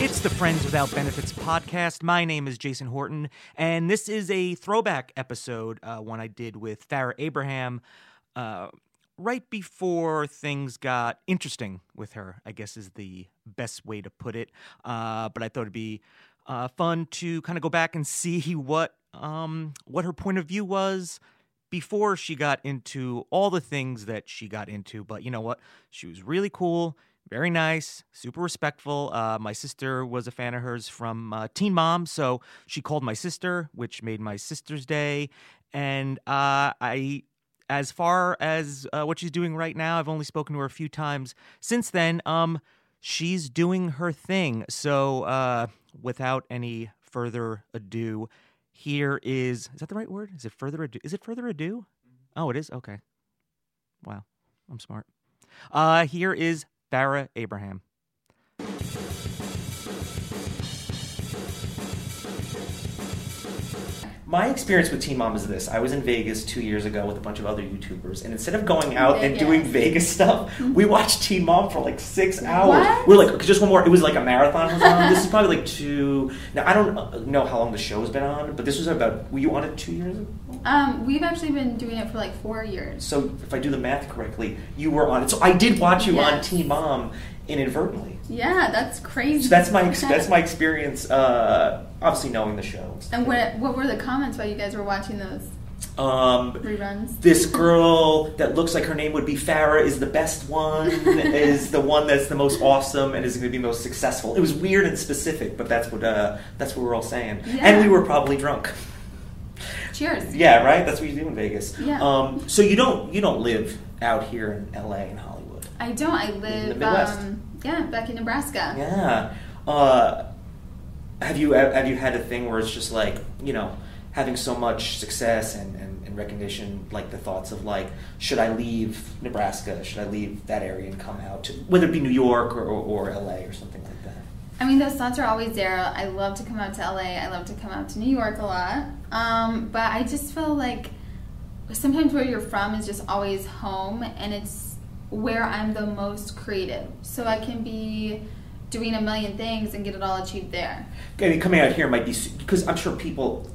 It's the Friends Without Benefits podcast. My name is Jason Horton, and this is a throwback episode, uh, one I did with Farrah Abraham uh, right before things got interesting with her, I guess is the best way to put it. Uh, but I thought it'd be uh, fun to kind of go back and see what um, what her point of view was before she got into all the things that she got into. But you know what? She was really cool, very nice, super respectful. Uh, my sister was a fan of hers from uh, Teen Mom, so she called my sister, which made my sister's day. And uh, I, as far as uh, what she's doing right now, I've only spoken to her a few times since then. Um, she's doing her thing. So uh, without any further ado, here is is that the right word? Is it further ado? Is it further ado? Oh, it is. Okay. Wow, I'm smart. Uh, here is Farrah Abraham. My experience with Teen Mom is this. I was in Vegas two years ago with a bunch of other YouTubers, and instead of going out and doing Vegas stuff, mm-hmm. we watched Teen Mom for like six hours. What? We're like, just one more. It was like a marathon was on. this is probably like two. Now, I don't know how long the show's been on, but this was about, were you on it two years ago? Um, we've actually been doing it for like four years. So if I do the math correctly, you were on it. So I did watch you on Yes. Teen Mom inadvertently. Yeah, that's crazy. So that's my ex- that's my experience. Uh, obviously knowing the show. And what what were the comments while you guys were watching those Um, reruns? this girl that looks like her name would be Farrah is the best one. is the one that's the most awesome and is going to be most successful. It was weird and specific, but that's what uh, that's what we're all saying. Yeah. And we were probably drunk. Cheers. Yeah, right. That's what you do in Vegas. Yeah. Um, so you don't you don't live out here in L.A. and Hollywood. I don't. I the live. Midwest. Um, yeah, back in Nebraska. Yeah. Uh, have you have you had a thing where it's just like you know having so much success and, and, and recognition, like the thoughts of like, should I leave Nebraska? Should I leave that area and come out to whether it be New York or, or, or LA or something like that? I mean, those thoughts are always there. I love to come out to LA. I love to come out to New York a lot. Um, but I just feel like sometimes where you're from is just always home, and it's where I'm the most creative. So I can be doing a million things and get it all achieved there. Coming out here might be because I'm sure people.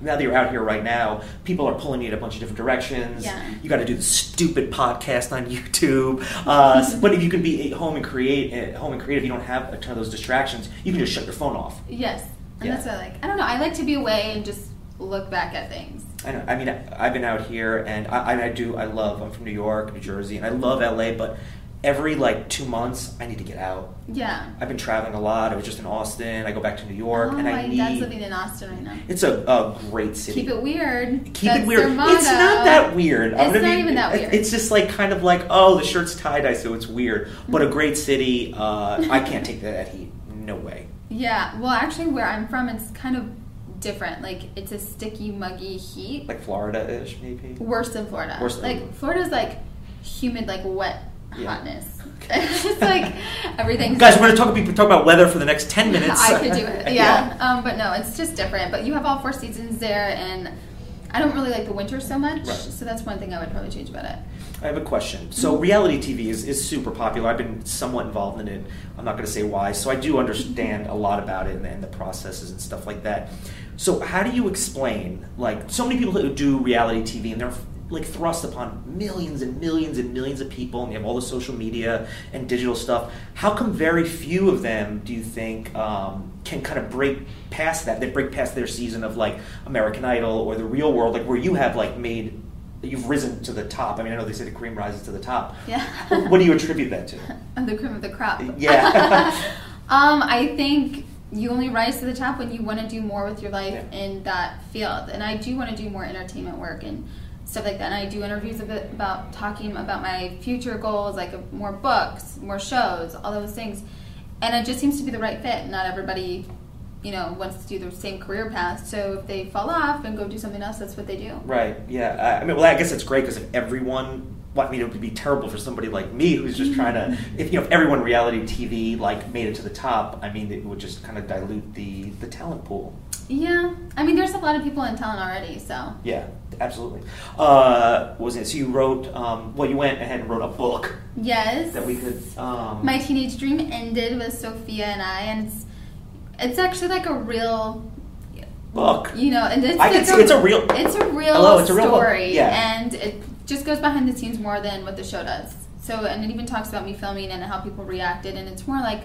Now that you're out here right now, people are pulling you in a bunch of different directions. Yeah. You got to do the stupid podcast on YouTube. Uh, but if you can be at home and create, at home and creative, you don't have a ton of those distractions. You can just shut your phone off. Yes, and Yeah. that's what I like. I don't know. I like to be away and just look back at things. I know. I mean, I've been out here, and I, I- I do. I love. I'm from New York, New Jersey, and I love LA. But every like two months, I need to get out. Yeah. I've been traveling a lot. I was just in Austin. I go back to New York, oh, and I my need. dad's living in Austin right now. it's a, a great city. Keep it weird. Keep That's it weird. It's not that weird. It's not be- even that weird. It's just like kind of like, oh, the shirt's tie dye, so it's weird. But a great city. Uh, I can't take that heat. No way. Yeah. Well, actually, where I'm from, it's kind of different. Like it's a sticky, muggy heat. Like Florida-ish, maybe. Worse than Florida. Worse than- like Florida's like humid, like wet Yeah. hotness. it's like everything's. Guys, we're gonna talk, be talk about weather for the next ten minutes. I could do it. Yeah. Um, but no, it's just different. But you have all four seasons there, and I don't really like the winter so much. Right. So that's one thing I would probably change about it. I have a question. So reality TV is, is super popular. I've been somewhat involved in it. I'm not going to say why. So I do understand a lot about it and, and the processes and stuff like that. So how do you explain like so many people who do reality TV and they're like thrust upon millions and millions and millions of people and you have all the social media and digital stuff. How come very few of them do you think um, can kind of break past that? They break past their season of like American Idol or the real world, like where you have like made you've risen to the top. I mean, I know they say the cream rises to the top. Yeah. what do you attribute that to? I'm the cream of the crop. Yeah. um, I think you only rise to the top when you want to do more with your life Yeah. in that field. And I do want to do more entertainment work and stuff like that. And I do interviews a bit about talking about my future goals, like uh, more books, more shows, all those things. And it just seems to be the right fit. Not everybody, you know, wants to do the same career path. So if they fall off and go do something else, that's what they do. Right. Yeah. I I mean, well, I guess it's great because if everyone, well, I mean, it would be terrible for somebody like me who's just trying to. If you know, if everyone reality TV like made it to the top, I mean, it would just kind of dilute the the talent pool. Yeah. I mean, there's a lot of people in town already, so. Yeah, absolutely. Uh, what was it? So you wrote. Um, well, you went ahead and wrote a book Yes. that we could. Um, My teenage dream ended with Sophia and I, and it's, it's actually like a real, book. you know, and it's I like can see- it's a real- it's a real Hello, it's a real book. story, Yeah. and it just goes behind the scenes more than what the show does. So, and it even talks about me filming and how people reacted, and it's more like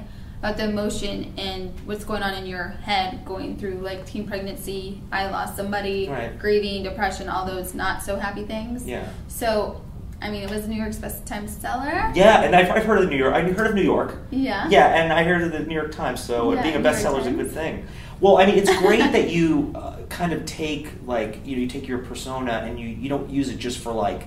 the emotion and what's going on in your head going through like teen pregnancy. I lost somebody, Right. grieving, depression, all those not so happy things. Yeah. So, I mean, it was New York's Best Time seller. Yeah, and I've, I've heard of New York. I heard of New York. Yeah. Yeah, and I heard of the New York Times, so Yeah, being a bestseller is a good thing. Well, I mean, it's great that you uh, kind of take like you know you take your persona and you you don't use it just for like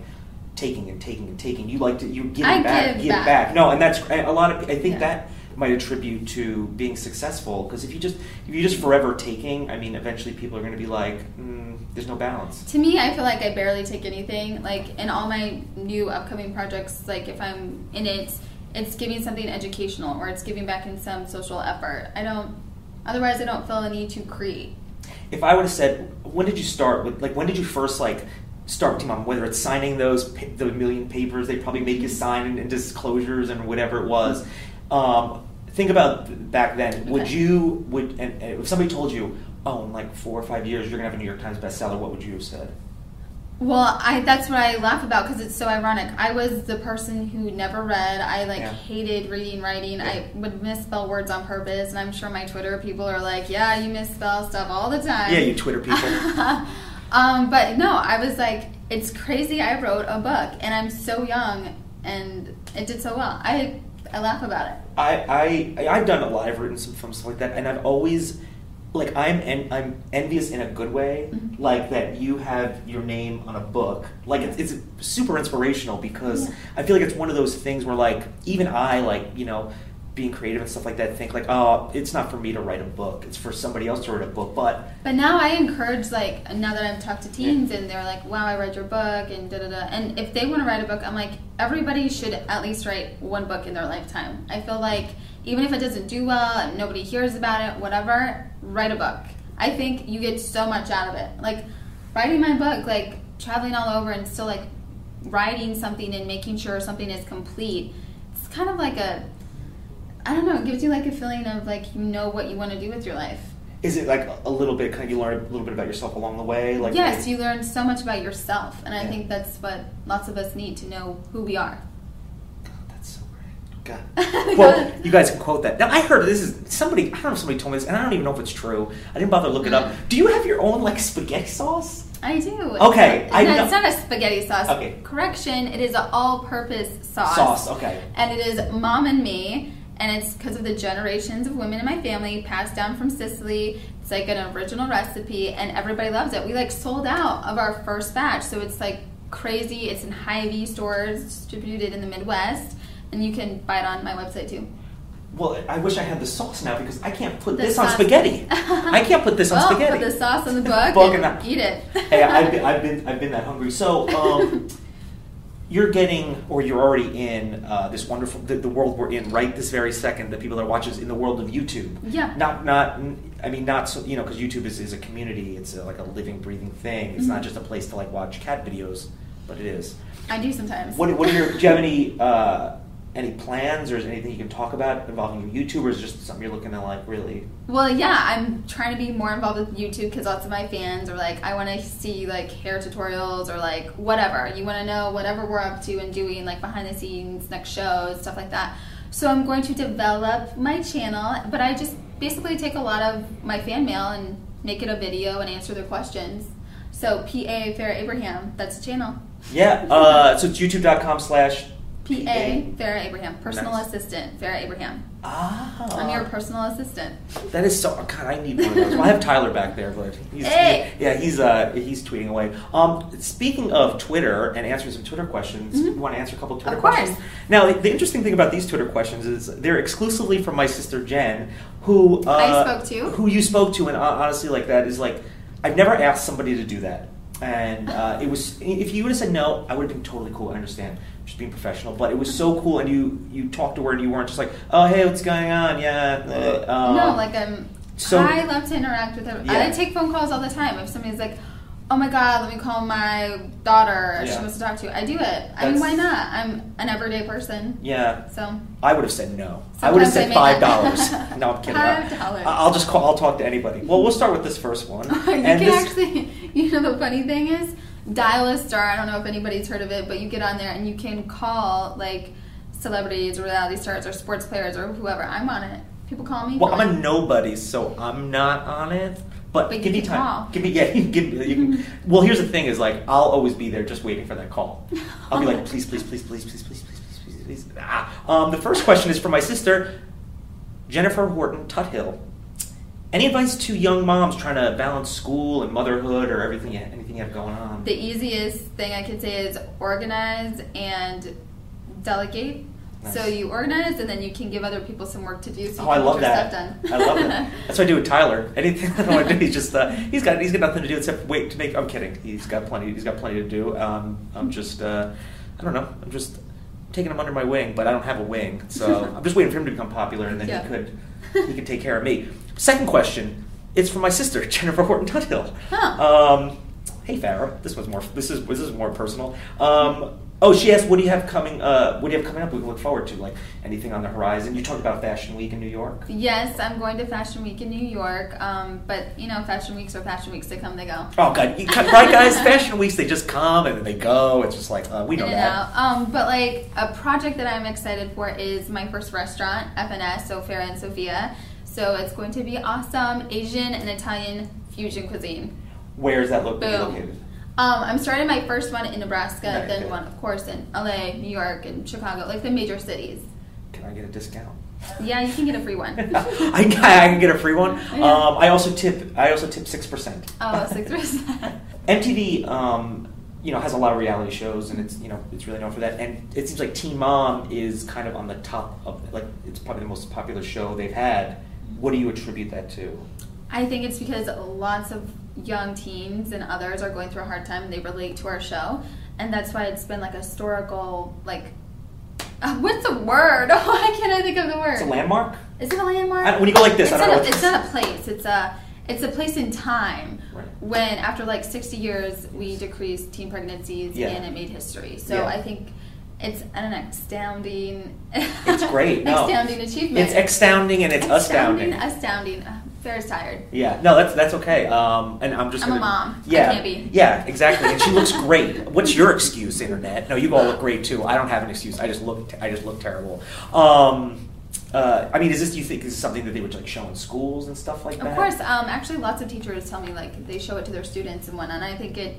taking and taking and taking. You like to you give I it back, give give back. back. No, and that's a lot of I think Yeah. that might attribute to being successful because if you just if you just forever taking, I mean, eventually people are going to be like, mm, there's no balance. To me, I feel like I barely take anything. Like in all my new upcoming projects, like if I'm in it, it's giving something educational or it's giving back in some social effort. I don't. Otherwise, I don't feel a need to create. if I would have said, when did you start with, like, when did you first, like, start Teen Mom? Whether it's signing those, the million papers they probably make you sign and, and disclosures and whatever it was. Um, think about back then. Would you, would, and, and if somebody told you, oh, in like four or five years you're going to have a New York Times bestseller, what would you have said? Well, I that's what I laugh about because it's so ironic. I was the person who never read. I like Yeah. hated reading, writing. Yeah. I would misspell words on purpose, and I'm sure my Twitter people are like, "Yeah, you misspell stuff all the time." Yeah, you Twitter people. um, but no, I was like, it's crazy. I wrote a book, and I'm so young, and it did so well. I I laugh about it. I, I I've done a lot. I've written some films stuff like that, and I've always like I'm en- I'm envious in a good way, Mhm. like that you have your name on a book. Like it's, it's super inspirational because Yeah. I feel like it's one of those things where like even I like you know being creative and stuff like that think like oh it's not for me to write a book it's for somebody else to write a book but But now I encourage like now that I've talked to teens and they're like, "Wow, I read your book," and da da da. And if they want to write a book, I'm like, everybody should at least write one book in their lifetime. I feel like even if it doesn't do well and nobody hears about it, whatever, write a book. I think you get so much out of it. Like writing my book, like traveling all over and still like writing something and making sure something is complete. It's kind of like a I don't know, it gives you like a feeling of like you know what you want to do with your life. is it like a little bit kind of you learn a little bit about yourself along the way like yes, you learn so much about yourself, and I Yeah. think that's what lots of us need to know who we are. That's so great. God. Well, you guys can quote that. Now, I heard this is somebody. I don't know if somebody told me this, and I don't even know if it's true. I didn't bother to look it up. Mm-hmm. Do you have your own like spaghetti sauce? I do. Okay, It's I not, it's not a spaghetti sauce. Okay. Correction, it is an all-purpose sauce. Sauce, okay. And it is mom and me, and it's because of the generations of women in my family passed down from Sicily. It's like an original recipe, and everybody loves it. We like sold out of our first batch, so it's like crazy. It's in Hy-Vee stores, distributed in the Midwest, and you can buy it on my website too. Well, I wish I had the sauce now because I can't put The this on spaghetti. I can't put this on well, spaghetti. put the sauce on the book, Book and, and eat it. hey, I've been, I've been, I've been that hungry. So, um, you're getting, or you're already in uh, this wonderful, the, the world we're in right this very second. The people that watch us in the world of YouTube. Yeah. Not, not. I mean, not so. You know, because YouTube is, is a community. It's a, like a living, breathing thing. It's not Mhm. just a place to like watch cat videos, but it is. I do sometimes. What, what are your? Do you have any uh, any plans, or is anything you can talk about involving your YouTube, or is just something you're looking to like really? Well, yeah, I'm trying to be more involved with YouTube because lots of my fans are like, I want to see like hair tutorials or like whatever. You want to know whatever we're up to and doing, like behind the scenes, next shows, stuff like that. So I'm going to develop my channel, but I just basically take a lot of my fan mail and make it a video and answer their questions. So PA Farrah Abraham, that's the channel. Yeah. Uh, so it's youtube.com slash. PA Farrah Abraham, personal Nice. assistant Farrah Abraham. Ah. I'm your personal assistant. That is so. God, I need one of those. Well, I have Tyler back there, but he's Hey! yeah, he's uh he's tweeting away. Um, speaking of Twitter and answering some Twitter questions, you want to answer a couple of Twitter Of course. questions? Now, the, the interesting thing about these Twitter questions is they're exclusively from my sister Jen, who uh, I spoke to. who you spoke to, and uh, honestly, like that is like I've never asked somebody to do that, and uh, it was if you would have said no, I would have been totally cool. I understand. Just being professional, but it was so cool, and you you talked to her, and you weren't just like, oh hey, what's going on? Yeah, uh, um, no, like I'm. so- I love to interact with her. Yeah. I take phone calls all the time. If somebody's like, "Oh my God, let me call my daughter. She Yeah. wants to talk to you," I do it. I mean, why not? I'm an everyday person. Yeah, So I would have said no. I would have said five dollars. no, I'm kidding. Five dollars. I'll just call. I'll talk to anybody. Well, we'll start with this first one. you and can this, actually, you know, the funny thing is, dial a star. I don't know if anybody's heard of it, but you get on there and you can call like celebrities or reality stars or sports players or whoever. I'm on it. People call me. well, I'm a nobody, so I'm not on it. But, But you give me time. call. Give me yeah. Give me. You can, well, here's the thing: is like I'll always be there, just waiting for that call. I'll be like, please, please, please, please, please, please, please, please, please, please. Ah. Um, the first question is from my sister, Jennifer Horton Tuthill. Any advice to young moms trying to balance school and motherhood or everything, anything you have going on? The easiest thing I could say is organize and delegate. So you organize and then you can give other people some work to do. So Oh, I love that. I love that. That's what I do with Tyler. Anything I want to do, he's just uh, he's got he's got nothing to do except wait to make. I'm kidding. He's got plenty. He's got plenty to do. Um, I'm just uh, I don't know. I'm just taking him under my wing, but I don't have a wing, so I'm just waiting for him to become popular, and then Yeah. he could he could take care of me. Second question. It's from my sister Jennifer Horton Tuthill. Huh. Um, hey Farrah, this was more. This is this is more personal. Um, oh, she asked, "What do you have coming? Uh, what do you have coming up? We can look forward to, like anything on the horizon." You talked about Fashion Week in New York. Yes, I'm going to Fashion Week in New York. Um, but you know, Fashion Weeks are Fashion Weeks. They come, they go. Oh God, you, right, guys? Fashion weeks they just come and then they go. It's just like uh, we know In that. Um, but like a project that I'm excited for is my first restaurant, FNS, so Farrah and Sophia. So it's going to be awesome Asian and Italian fusion cuisine. Where is that lo- located? Um, I'm starting my first one in Nebraska, Nice. then one, of course, in LA, New York, and Chicago, like the major cities. Can I get a discount? Yeah, you can get a free one. I, can- I can get a free one. Um, I also tip. I also tip six percent. oh, six percent. MTV, um, you know, has a lot of reality shows, and it's you know it's really known for that. And it seems like Teen Mom is kind of on the top of like it's probably the most popular show they've had. What do you attribute that to? I think it's because lots of young teens and others are going through a hard time and they relate to our show. And that's why it's been like a historical, like, uh, what's the word? Why can't I think of the word? It's a landmark. Is it a landmark? When you go like this, it's I don't not know A, it's not a place. It's a it's a place in time Right. when after like 60 years we decreased teen pregnancies Yeah. and it made history. So Yeah. I think it's an astounding. It's great. No. astounding achievement. It's astounding and it's astounding. Astounding. Uh, Farrah's tired. Yeah, no, that's that's okay. Um, and I'm just I'm a gonna, mom. I Yeah, yeah, exactly. And she looks great. What's your excuse, internet? No, you all look great too. I don't have an excuse. I just look I just look terrible. Um, uh, I mean, is this Do you think this is something that they would like show in schools and stuff like that? Of course, um, actually, lots of teachers tell me like they show it to their students and whatnot. And I think it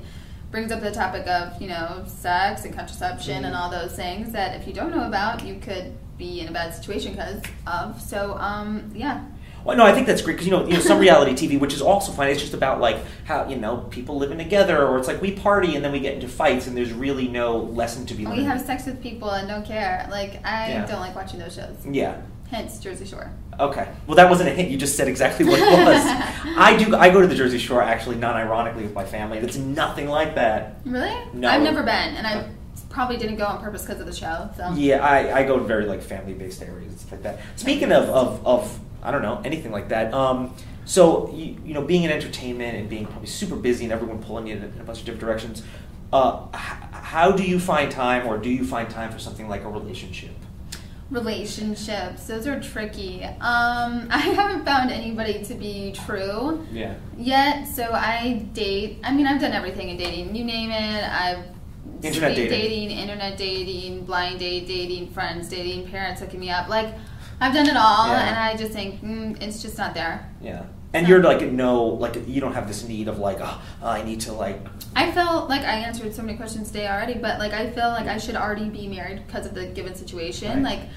brings up the topic of you know sex and contraception and Mhm. all those things that if you don't know about, you could be in a bad situation because of. So um, yeah, Well, no, I think that's great because you know, you know, some reality TV, which is also fun. It's just about like how you know people living together, or it's like we party and then we get into fights, and there's really no lesson to be learned. we have sex with people and don't care. Like I Yeah. don't like watching those shows. yeah. Hence Jersey Shore. Okay. Well, that wasn't a hint. You just said exactly what it was. I do. I go to the Jersey Shore actually, not ironically, with my family. It's nothing like that. Really? No. I've never been, and I probably didn't go on purpose because of the show. So Yeah, I, I go to very like family based areas like that. Speaking of, of, of I don't know anything like that. Um, so you, you know, being in entertainment and being probably super busy and everyone pulling you in a, in a bunch of different directions. Uh, h- how do you find time, or do you find time for something like a relationship? Relationships, those are tricky. Um, I haven't found anybody to be true. Yeah. yet. So I date. I mean, I've done everything in dating. You name it. I've Internet speed dating. internet dating, blind date dating, friends dating, parents hooking me up. Like I've done it all, Yeah. and I just think mm, it's just not there. Yeah. And you're like no, like you don't have this need of like, oh, I need to like. I felt like I answered so many questions today already, but like I feel like I should already be married because of the given situation. Right. Like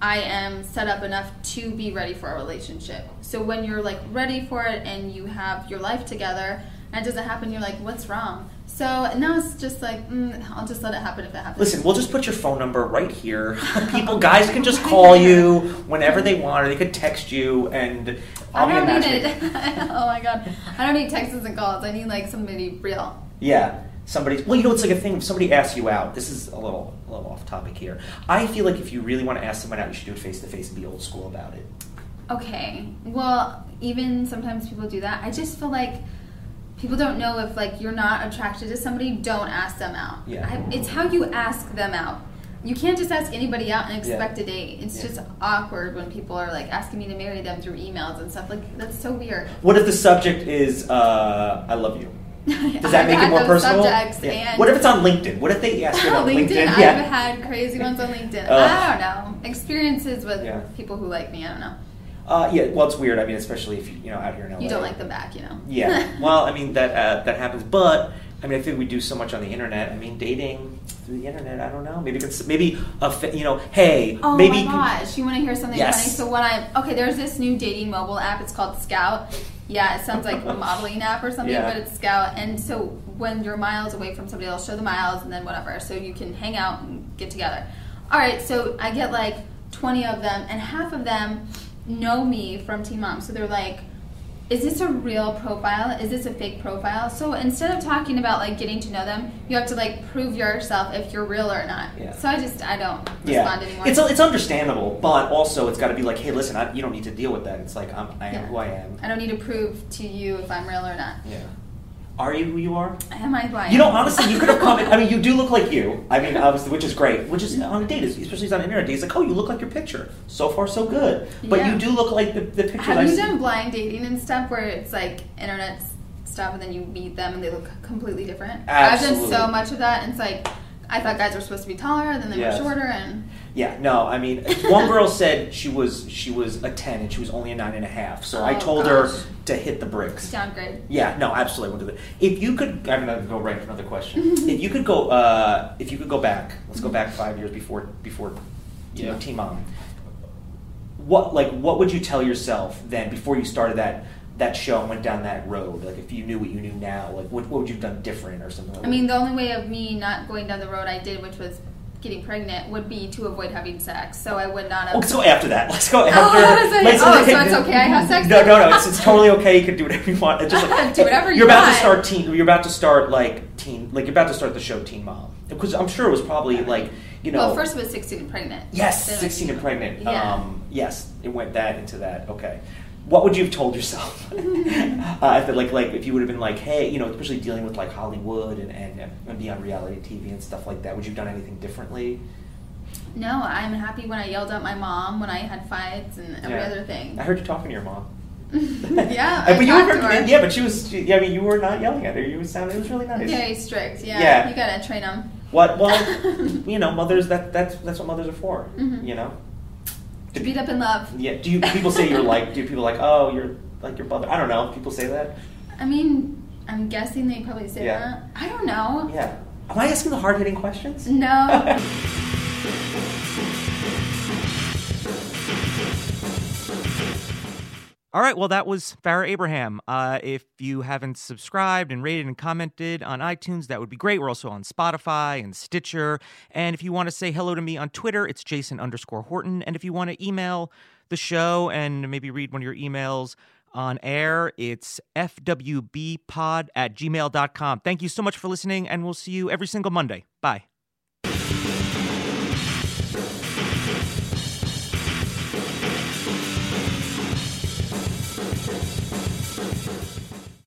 I am set up enough to be ready for a relationship. So when you're like ready for it and you have your life together and it doesn't happen, you're like, what's wrong? So now it's just like, mm, I'll just let it happen if it happens. Listen, we'll just put your phone number right here. People, guys can just call you whenever they want, or they could text you, and I'll I don't need it. oh my god, I don't need texts and calls. I need like somebody real. Yeah, somebody. Well, you know, it's like a thing. If somebody asks you out, this is a little, a little off topic here. I feel like if you really want to ask someone out, you should do it face to face and be old school about it. Okay. Well, even sometimes people do that. I just feel like people don't know if like you're not attracted to somebody, don't ask them out. Yeah. I, it's how you ask them out. You can't just ask anybody out and expect a date. It's Yeah. just awkward when people are like asking me to marry them through emails and stuff. Like that's so weird. What if the subject is uh, "I love you"? Does that I've make it more personal? Yeah. What if it's on LinkedIn? What if they ask you on LinkedIn, LinkedIn? I've Yeah. had crazy ones on LinkedIn. Uh, I don't know. Experiences with Yeah. people who like me. I don't know. Uh, yeah. Well, it's weird. I mean, especially if you you know out here in LA. You don't like them back, you know. Yeah. Well, I mean that uh, that happens, but I mean I think we do so much on the internet. I mean dating through the internet. I don't know. Maybe it's maybe a you know. Hey, Oh maybe my gosh! You want to hear something Yes. funny? So when I okay, there's this new dating mobile app. It's called Skout. Yeah, it sounds like a modeling app or something, Yeah. but it's Skout. And so when you're miles away from somebody, they'll show the miles and then whatever, so you can hang out and get together. All right, so I get like 20 of them, and half of them know me from Teen Mom. So they're like, is this a real profile? Is this a fake profile? So instead of talking about like getting to know them, you have to like prove yourself if you're real or not. Yeah. So I just I don't Yeah, respond anymore. it's it's understandable, but also it's got to be like, hey, listen, I, you don't need to deal with that. It's like I'm, I am Yeah. who I am. I don't need to prove to you if I'm real or not. Yeah. Are you who you are? Am I who I am? You know, honestly, you could have come. I mean, you do look like you. I mean, obviously, which is great. Which is on a date, especially on an internet date. It's like, oh, you look like your picture. So far, so good. But Yeah. you do look like the, the picture. Have I you done blind dating and stuff where it's like internet stuff and then you meet them and they look completely different? I've done so much of that and it's like I thought guys were supposed to be taller, and then they Yes. were shorter and Yeah, no, I mean, one girl said she was she was a ten and she was only a nine and a half. So I Oh, told gosh. her to hit the bricks. downgrade. Yeah, no, absolutely. We'll do that. If you could, I'm gonna go right into another question. if you could go, uh, if you could go back, let's go back five years before before you know, Yeah. Teen Mom. What like what would you tell yourself then before you started that that show and went down that road? Like if you knew what you knew now, like what, what would you have done different or something? Like I mean, the only way of me not going down the road I did, which was getting pregnant, would be to avoid having sex. So I would not have. Oh, let's go after that. Let's go after. I was like, let's- oh, so it's okay I have sex No, no, no. It's, it's totally okay. You can do whatever you want. It's just like, Do whatever you You're about want. to start teen. You're about to start like teen. Like you're about to start the show Teen Mom because I'm sure it was probably like you know. well, first it was 16 and pregnant. yes, Then 16 and pregnant. Yeah. Um, yes, it went that into that. Okay. What would you have told yourself? uh, if it, like, like if you would have been like, hey, you know, especially dealing with like Hollywood and, and, and being on reality TV and stuff like that, would you have done anything differently? No, I'm happy when I yelled at my mom when I had fights and every Yeah. other thing. I heard you talking to your mom. yeah, I but you were, to her. yeah, but she was. She, yeah, I mean, you were not yelling at her. You sounded. It was really nice. Very strict. Yeah, Yeah. you gotta train them. What? Well, you know, mothers. That that's that's what mothers are for. Mhm. You know. To beat up in love. Yeah. Do you people say you're like? Do people like? Oh, you're like your brother? I don't know. People say that. I mean, I'm guessing they probably say Yeah. that. I don't know. Yeah. Am I asking the hard hitting questions? No. All right, well, that was Farrah Abraham. Uh, if you haven't subscribed and rated and commented on iTunes, that would be great. We're also on Spotify and Stitcher. And if you want to say hello to me on Twitter, it's Jason underscore Horton. And if you want to email the show and maybe read one of your emails on air, it's fwbpod at gmail.com. Thank you so much for listening, and we'll see you every single Monday. Bye.